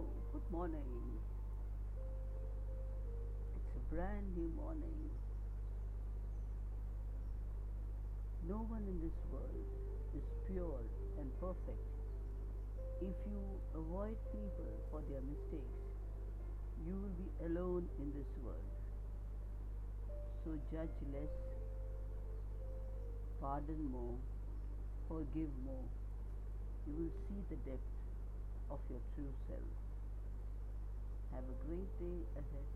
Oh, morning. It's a brand new morning. No one in this world is pure and perfect. If you avoid people for their mistakes, you will be alone in this world. So judge less, pardon more, forgive more. You will see the depth of your true self. A great day ahead.